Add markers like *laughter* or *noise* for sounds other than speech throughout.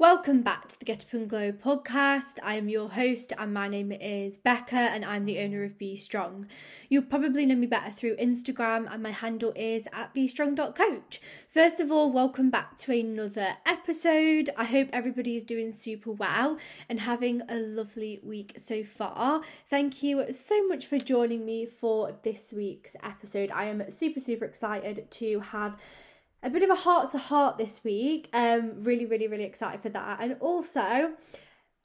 Welcome back to the Get Up and Glow podcast. I am your host, and my name is Becca, and I'm the owner of Be Strong. You'll probably know me better through Instagram, and my handle is at bstrong.coach. First of all, welcome back to another episode. I hope everybody is doing super well and having a lovely week so far. Thank you so much for joining me for this week's episode. I am super, super excited to have a bit of a heart to heart this week. Um, really, really, really excited for that. And also,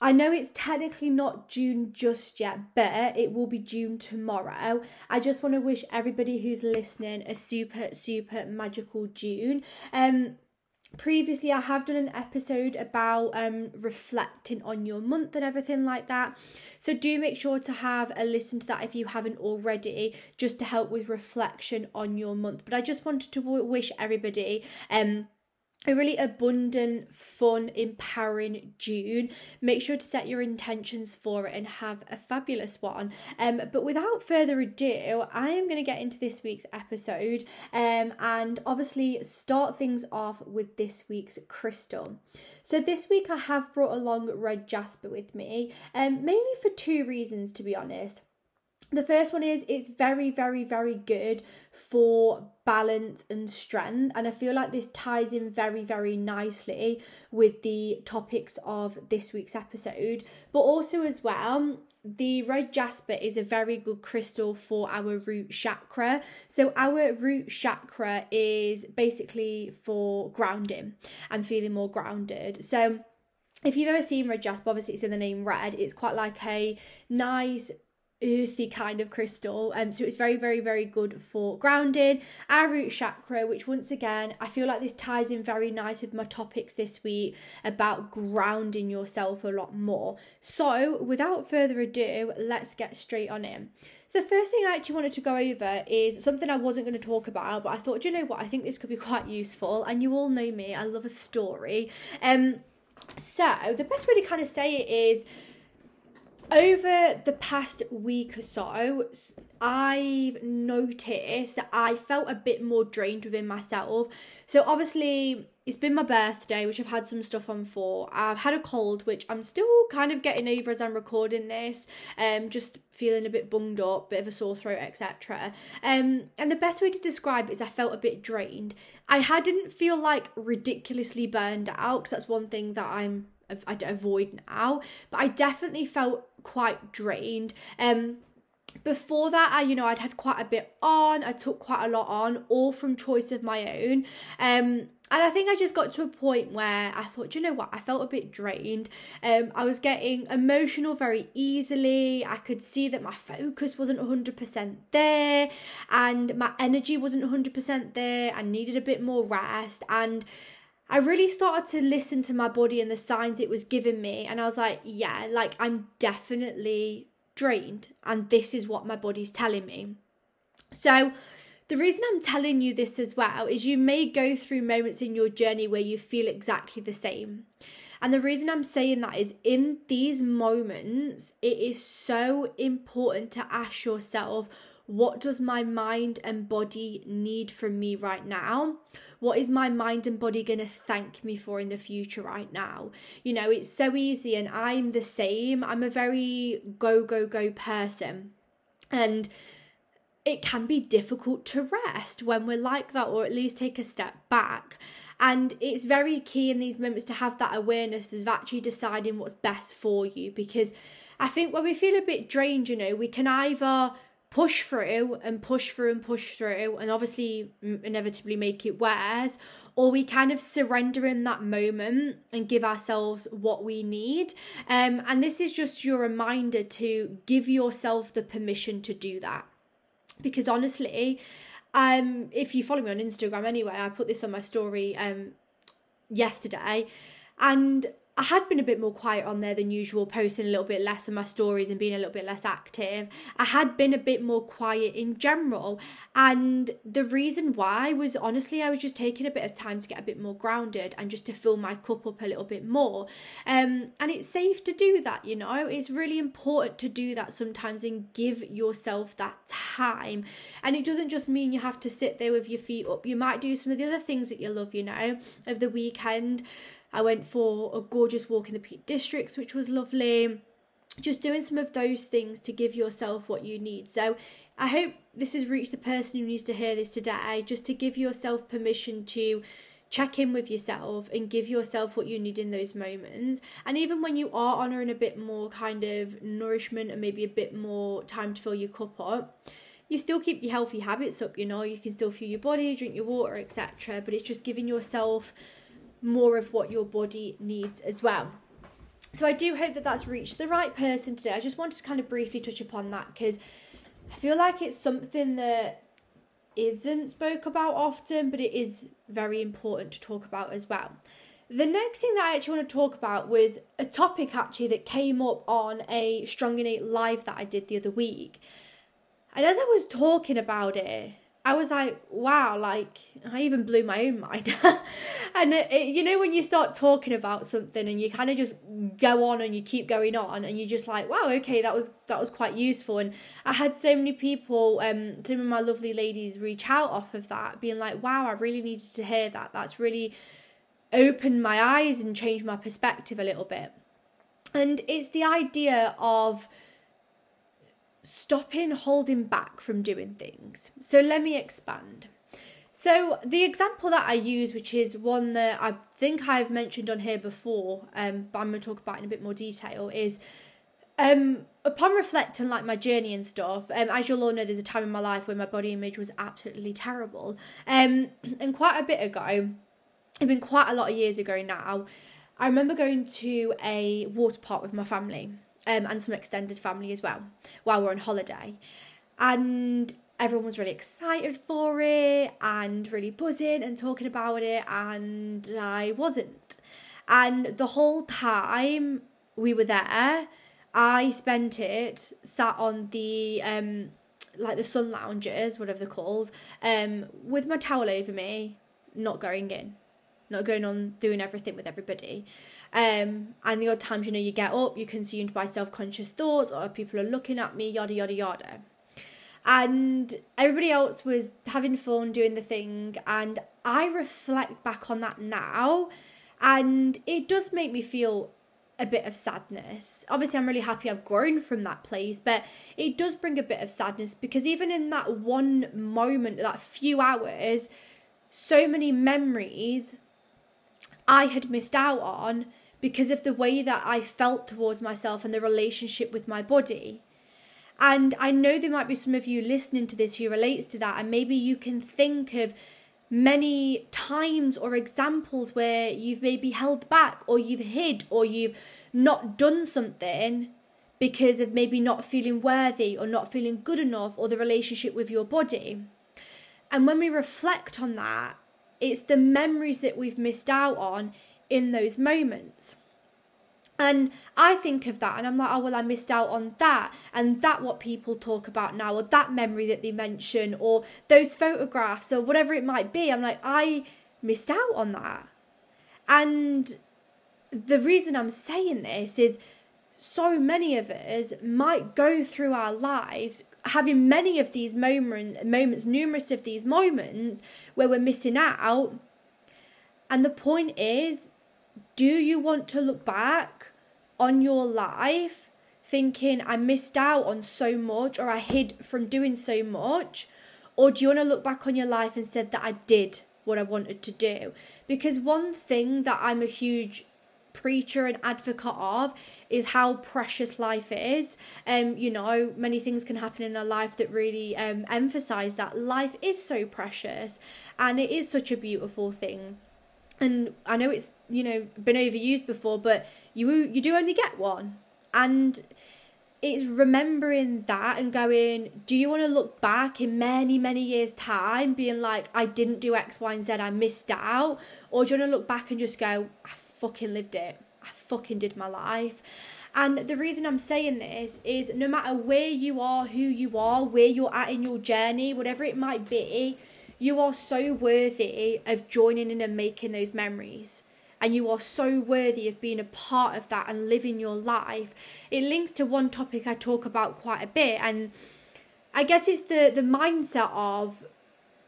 I know it's technically not June just yet, but it will be June tomorrow. I just want to wish everybody who's listening a super, super magical June. Um, previously i have done an episode about um reflecting on your month and everything like that. So do make sure to have a listen to that if you haven't already just to help with reflection on your month. But i just wanted to wish everybody um a really abundant, fun, empowering June. Make sure to set your intentions for it and have a fabulous one. Um, but without further ado, I am going to get into this week's episode um, and obviously start things off with this week's crystal. So this week I have brought along red jasper with me, um, mainly for two reasons, to be honest. The first one is it's very, very, very good for balance and strength. And I feel like this ties in very, very nicely with the topics of this week's episode. But also, as well, the red jasper is a very good crystal for our root chakra. So, our root chakra is basically for grounding and feeling more grounded. So, if you've ever seen red jasper, obviously it's in the name red, it's quite like a nice earthy kind of crystal. Um, so it's very, very, very good for grounding. Our root chakra, which once again, I feel like this ties in very nice with my topics this week about grounding yourself a lot more. So without further ado, let's get straight on in. The first thing I actually wanted to go over is something I wasn't going to talk about, but I thought, you know what, I think this could be *laughs* quite useful. And you all know me, I love a story. Um, so the best way to kind of say it is over the past week or so, I've noticed that I felt a bit more drained within myself. So, obviously, it's been my birthday, which I've had some stuff on for. I've had a cold, which I'm still kind of getting over as I'm recording this. Um, just feeling a bit bunged up, bit of a sore throat, etc. Um, and the best way to describe it is I felt a bit drained. I hadn't feel like ridiculously burned out, because that's one thing that I'm I avoid now. But I definitely felt quite drained. Um, before that i you know i'd had quite a bit on. I took quite a lot on all from choice of my own. Um and i think i just got to a point where i thought you know what? I felt a bit drained. Um i was getting emotional very easily. I could see that my focus wasn't 100% there and my energy wasn't 100% there. I needed a bit more rest. And I really started to listen to my body and the signs it was giving me. And I was like, yeah, like I'm definitely drained. And this is what my body's telling me. So, the reason I'm telling you this as well is you may go through moments in your journey where you feel exactly the same. And the reason I'm saying that is in these moments, it is so important to ask yourself, what does my mind and body need from me right now? What is my mind and body going to thank me for in the future right now? You know, it's so easy, and I'm the same. I'm a very go, go, go person. And it can be difficult to rest when we're like that, or at least take a step back. And it's very key in these moments to have that awareness of actually deciding what's best for you because I think when we feel a bit drained, you know, we can either push through and push through and push through and obviously inevitably make it worse or we kind of surrender in that moment and give ourselves what we need. Um, and this is just your reminder to give yourself the permission to do that. Because honestly um if you follow me on instagram anyway i put this on my story um yesterday and I had been a bit more quiet on there than usual, posting a little bit less of my stories and being a little bit less active. I had been a bit more quiet in general. And the reason why was honestly, I was just taking a bit of time to get a bit more grounded and just to fill my cup up a little bit more. Um, and it's safe to do that, you know, it's really important to do that sometimes and give yourself that time. And it doesn't just mean you have to sit there with your feet up, you might do some of the other things that you love, you know, of the weekend I went for a gorgeous walk in the Peak Districts, which was lovely. Just doing some of those things to give yourself what you need. So, I hope this has reached the person who needs to hear this today, just to give yourself permission to check in with yourself and give yourself what you need in those moments. And even when you are honouring a bit more kind of nourishment and maybe a bit more time to fill your cup up, you still keep your healthy habits up, you know, you can still fuel your body, drink your water, etc. But it's just giving yourself more of what your body needs as well. So I do hope that that's reached the right person today. I just wanted to kind of briefly touch upon that because I feel like it's something that isn't spoke about often, but it is very important to talk about as well. The next thing that I actually want to talk about was a topic actually that came up on a Strong Innate live that I did the other week. And as I was talking about it, I was like, wow, like I even blew my own mind. *laughs* and it, it, you know, when you start talking about something and you kind of just go on and you keep going on and you're just like, wow, okay, that was that was quite useful. And I had so many people, um, some of my lovely ladies reach out off of that, being like, wow, I really needed to hear that. That's really opened my eyes and changed my perspective a little bit. And it's the idea of stopping holding back from doing things. So let me expand. So the example that I use, which is one that I think I've mentioned on here before, um, but I'm going to talk about in a bit more detail, is um, upon reflecting like my journey and stuff. Um, as you'll all know, there's a time in my life where my body image was absolutely terrible. Um, *clears throat* and quite a bit ago, it's been quite a lot of years ago now. I remember going to a water park with my family um, and some extended family as well while we're on holiday. And everyone was really excited for it and really buzzing and talking about it, and I wasn't. And the whole time we were there, I spent it sat on the um like the sun lounges, whatever they're called, um, with my towel over me, not going in, not going on doing everything with everybody. Um, and the odd times, you know, you get up, you're consumed by self conscious thoughts, or people are looking at me, yada, yada, yada. And everybody else was having fun doing the thing. And I reflect back on that now, and it does make me feel a bit of sadness. Obviously, I'm really happy I've grown from that place, but it does bring a bit of sadness because even in that one moment, that few hours, so many memories I had missed out on because of the way that I felt towards myself and the relationship with my body. And I know there might be some of you listening to this who relates to that, and maybe you can think of many times or examples where you've maybe held back or you've hid or you've not done something because of maybe not feeling worthy or not feeling good enough or the relationship with your body. And when we reflect on that, it's the memories that we've missed out on in those moments. And I think of that and I'm like, oh, well, I missed out on that. And that what people talk about now, or that memory that they mention, or those photographs, or whatever it might be. I'm like, I missed out on that. And the reason I'm saying this is so many of us might go through our lives having many of these moment, moments, numerous of these moments where we're missing out. And the point is, do you want to look back on your life thinking I missed out on so much or I hid from doing so much? Or do you want to look back on your life and said that I did what I wanted to do? Because one thing that I'm a huge preacher and advocate of is how precious life is. Um, you know, many things can happen in our life that really um emphasize that life is so precious and it is such a beautiful thing and I know it's you know been overused before, but you you do only get one, and it's remembering that and going, do you want to look back in many many years time, being like I didn't do X, Y, and Z, I missed out, or do you want to look back and just go, I fucking lived it, I fucking did my life. And the reason I'm saying this is no matter where you are, who you are, where you're at in your journey, whatever it might be, you are so worthy of joining in and making those memories. And you are so worthy of being a part of that and living your life. It links to one topic I talk about quite a bit. And I guess it's the, the mindset of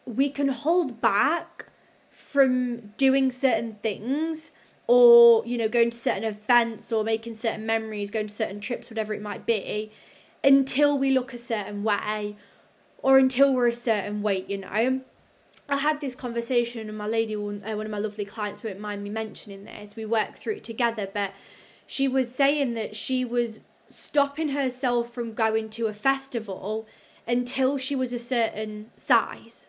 we can hold back from doing certain things or you know going to certain events or making certain memories going to certain trips whatever it might be until we look a certain way or until we're a certain weight you know I had this conversation and my lady, uh, one of my lovely clients, won't mind me mentioning this. We worked through it together, but she was saying that she was stopping herself from going to a festival until she was a certain size.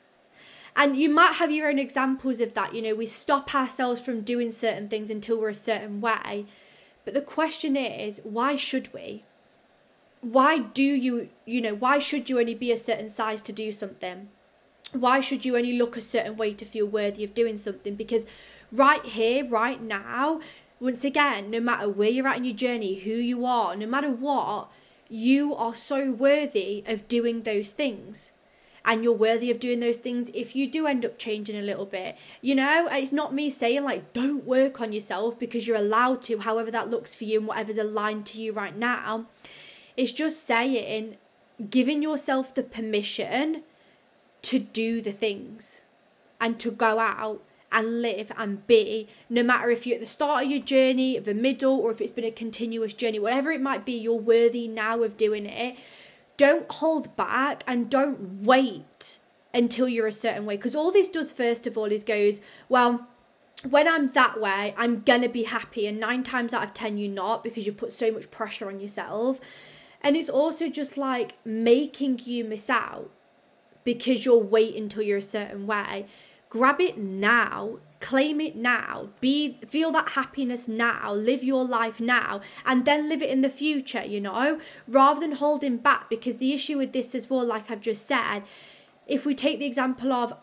And you might have your own examples of that. You know, we stop ourselves from doing certain things until we're a certain way. But the question is, why should we? Why do you, you know, why should you only be a certain size to do something? Why should you only look a certain way to feel worthy of doing something? Because right here, right now, once again, no matter where you're at in your journey, who you are, no matter what, you are so worthy of doing those things and you're worthy of doing those things if you do end up changing a little bit. You know, it's not me saying like don't work on yourself because you're allowed to, however that looks for you and whatever's aligned to you right now. It's just saying giving yourself the permission to do the things and to go out and live and be, no matter if you're at the start of your journey, the middle, or if it's been a continuous journey, whatever it might be, you're worthy now of doing it. Don't hold back and don't wait until you're a certain way. Because all this does, first of all, is goes, well, when I'm that way, I'm gonna be happy. And nine times out of ten, you're not because you put so much pressure on yourself. And it's also just like making you miss out because you're waiting until you're a certain way. Grab it now claim it now be feel that happiness now live your life now and then live it in the future you know? Rather than holding back because the issue with this as well like i've just said if we take the example of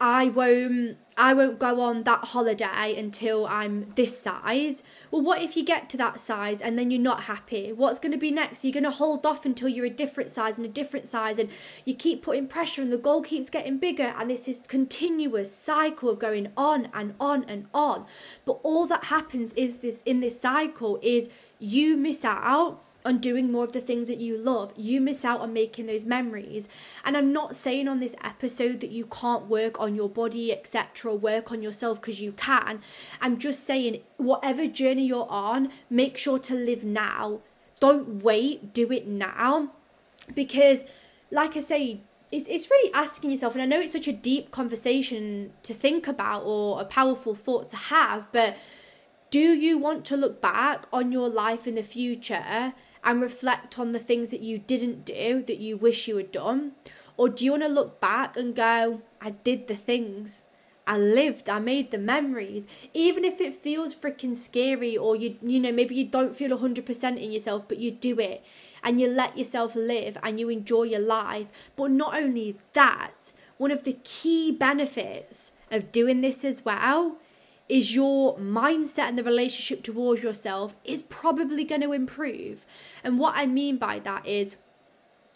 I won't I won't go on that holiday until I'm this size. Well, what if you get to that size and then you're not happy? What's going to be next? You're going to hold off until you're a different size and a different size and you keep putting pressure and the goal keeps getting bigger and this is continuous cycle of going on and on and on. But all that happens is this in this cycle is you miss out on doing more of the things that you love, you miss out on making those memories. And I'm not saying on this episode that you can't work on your body, etc., work on yourself because you can. I'm just saying, whatever journey you're on, make sure to live now. Don't wait, do it now. Because, like I say, it's, it's really asking yourself, and I know it's such a deep conversation to think about or a powerful thought to have, but do you want to look back on your life in the future and reflect on the things that you didn't do that you wish you had done? Or do you want to look back and go, I did the things? I lived, I made the memories. Even if it feels freaking scary or you you know, maybe you don't feel 100% in yourself, but you do it and you let yourself live and you enjoy your life. But not only that, one of the key benefits of doing this as well is your mindset and the relationship towards yourself is probably going to improve. And what I mean by that is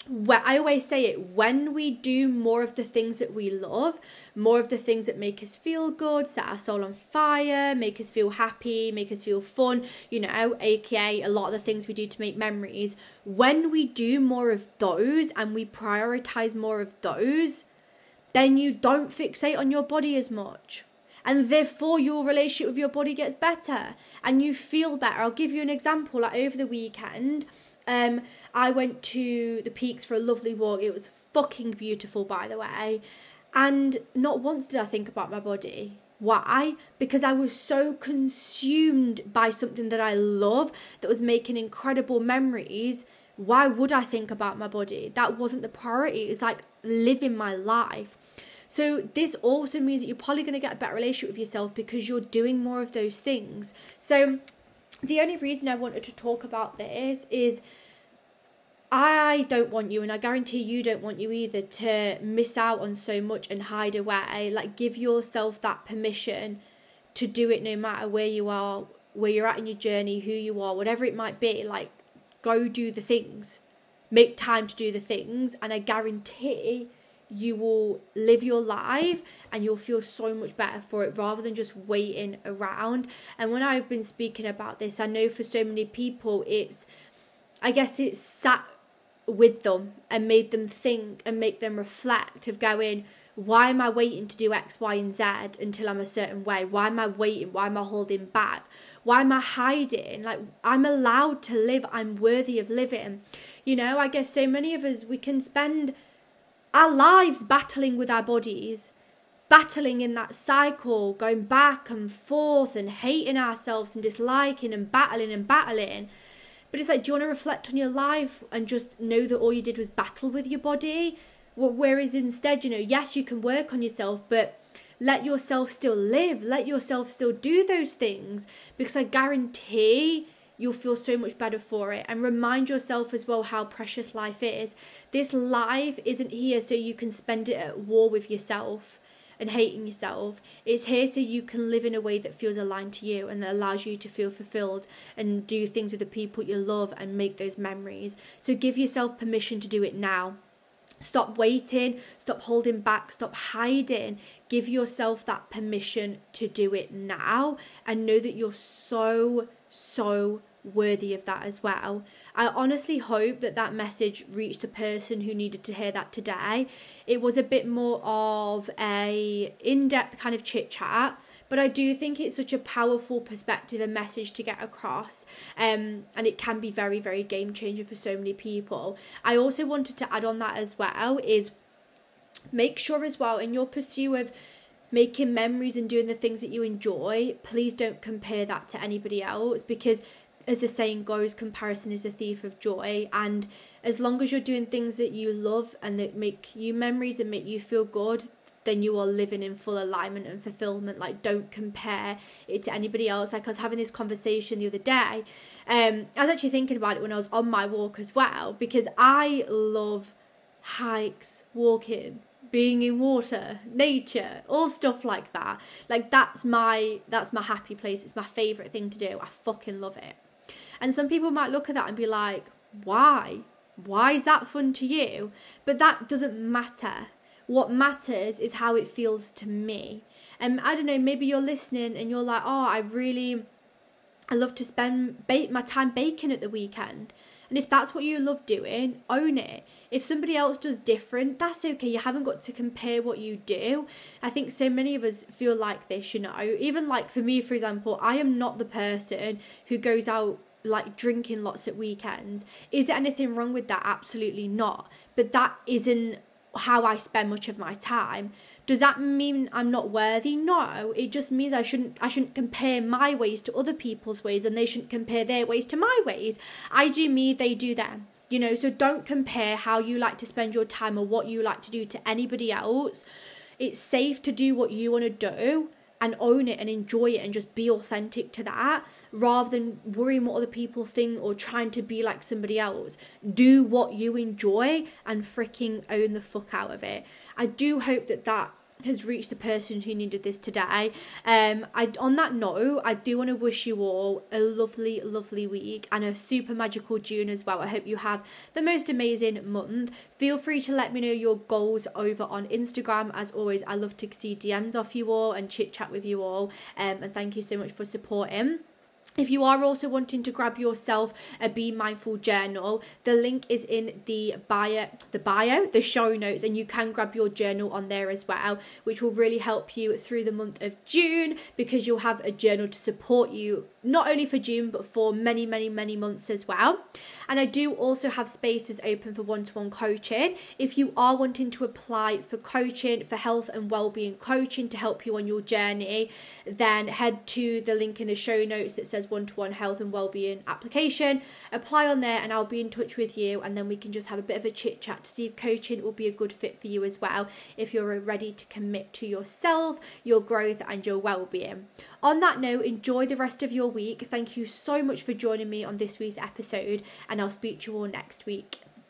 where I always say it when we do more of the things that we love, more of the things that make us feel good, set our soul on fire, make us feel happy, make us feel fun, you know, aka a lot of the things we do to make memories. When we do more of those and we prioritize more of those, then you don't fixate on your body as much and therefore your relationship with your body gets better and you feel better. I'll give you an example. Like over the weekend, um, I went to the peaks for a lovely walk. It was fucking beautiful, by the way. And not once did I think about my body. Why? Because I was so consumed by something that I love that was making incredible memories. Why would I think about my body? That wasn't the priority. It's like living my life. So this also means that you're probably going to get a better relationship with yourself because you're doing more of those things. So the only reason I wanted to talk about this is I don't want you, and I guarantee you don't want you either, to miss out on so much and hide away. Like, give yourself that permission to do it no matter where you are, where you're at in your journey, who you are, whatever it might be. Like, go do the things, make time to do the things, and I guarantee you will live your life and you'll feel so much better for it rather than just waiting around. And when I've been speaking about this, I know for so many people, it's, I guess it's sat with them and made them think and make them reflect of going, why am I waiting to do X, Y, and Z until I'm a certain way? Why am I waiting? Why am I holding back? Why am I hiding? Like, I'm allowed to live. I'm worthy of living. You know, I guess so many of us, we can spend our lives battling with our bodies, battling in that cycle, going back and forth and hating ourselves and disliking and battling and battling. But it's like, do you want to reflect on your life and just know that all you did was battle with your body? Whereas instead, you know, yes, you can work on yourself, but let yourself still live, let yourself still do those things because I guarantee you'll feel so much better for it. And remind yourself as well how precious life is. This life isn't here so you can spend it at war with yourself and hating yourself. It's here so you can live in a way that feels aligned to you and that allows you to feel fulfilled and do things with the people you love and make those memories. So give yourself permission to do it now. Stop waiting, stop holding back, stop hiding. Give yourself that permission to do it now and know that you're so, so worthy of that as well. I honestly hope that that message reached a person who needed to hear that today. It was a bit more of a in-depth kind of chit chat, but I do think it's such a powerful perspective and message to get across. Um, and it can be very, very game changing for so many people. I also wanted to add on that as well is make sure as well in your pursuit of making memories and doing the things that you enjoy, please don't compare that to anybody else because as the saying goes, comparison is a thief of joy. And as long as you're doing things that you love and that make you memories and make you feel good, then you are living in full alignment and fulfillment. Like, don't compare it to anybody else. Like, I was having this conversation the other day. Um, I was actually thinking about it when I was on my walk as well, because I love hikes, walking, being in water nature all stuff like that like that's my that's my happy place it's my favorite thing to do i fucking love it and some people might look at that and be like, why? Why is that fun to you? But that doesn't matter. What matters is how it feels to me. And I don't know, maybe you're listening and you're like, oh, I really, I love to spend my time baking at the weekend. And if that's what you love doing, own it. If somebody else does different, that's okay. You haven't got to compare what you do. I think so many of us feel like this, you know. Even like for me, for example, I am not the person who goes out like drinking lots at weekends. Is there anything wrong with that? Absolutely not. But that isn't how I spend much of my time. Does that mean I'm not worthy? No. It just means I shouldn't I shouldn't compare my ways to other people's ways and they shouldn't compare their ways to my ways. I do me, they do them. You know, so don't compare how you like to spend your time or what you like to do to anybody else. It's safe to do what you want to do and own it and enjoy it and just be authentic to that rather than worrying what other people think or trying to be like somebody else. Do what you enjoy and freaking own the fuck out of it. I do hope that that has reached the person who needed this today. Um, I on that note, I do want to wish you all a lovely, lovely week and a super magical June as well. I hope you have the most amazing month. Feel free to let me know your goals over on Instagram. As always, I love to see DMs off you all and chit chat with you all. Um, and thank you so much for supporting. If you are also wanting to grab yourself a Be Mindful journal, the link is in the bio, the bio, the show notes, and you can grab your journal on there as well, which will really help you through the month of June because you'll have a journal to support you not only for June but for many, many, many months as well. And I do also have spaces open for one to one coaching. If you are wanting to apply for coaching, for health and well-being coaching to help you on your journey, then head to the link in the show notes that says one to one health and well-being application. Apply on there and I'll be in touch with you and then we can just have a bit of a chit chat to see if coaching will be a good fit for you as well if you're ready to commit to yourself, your growth and your well-being. On that note, enjoy the rest of your week. Thank you so much for joining me on this week's episode, and I'll speak to you all next week.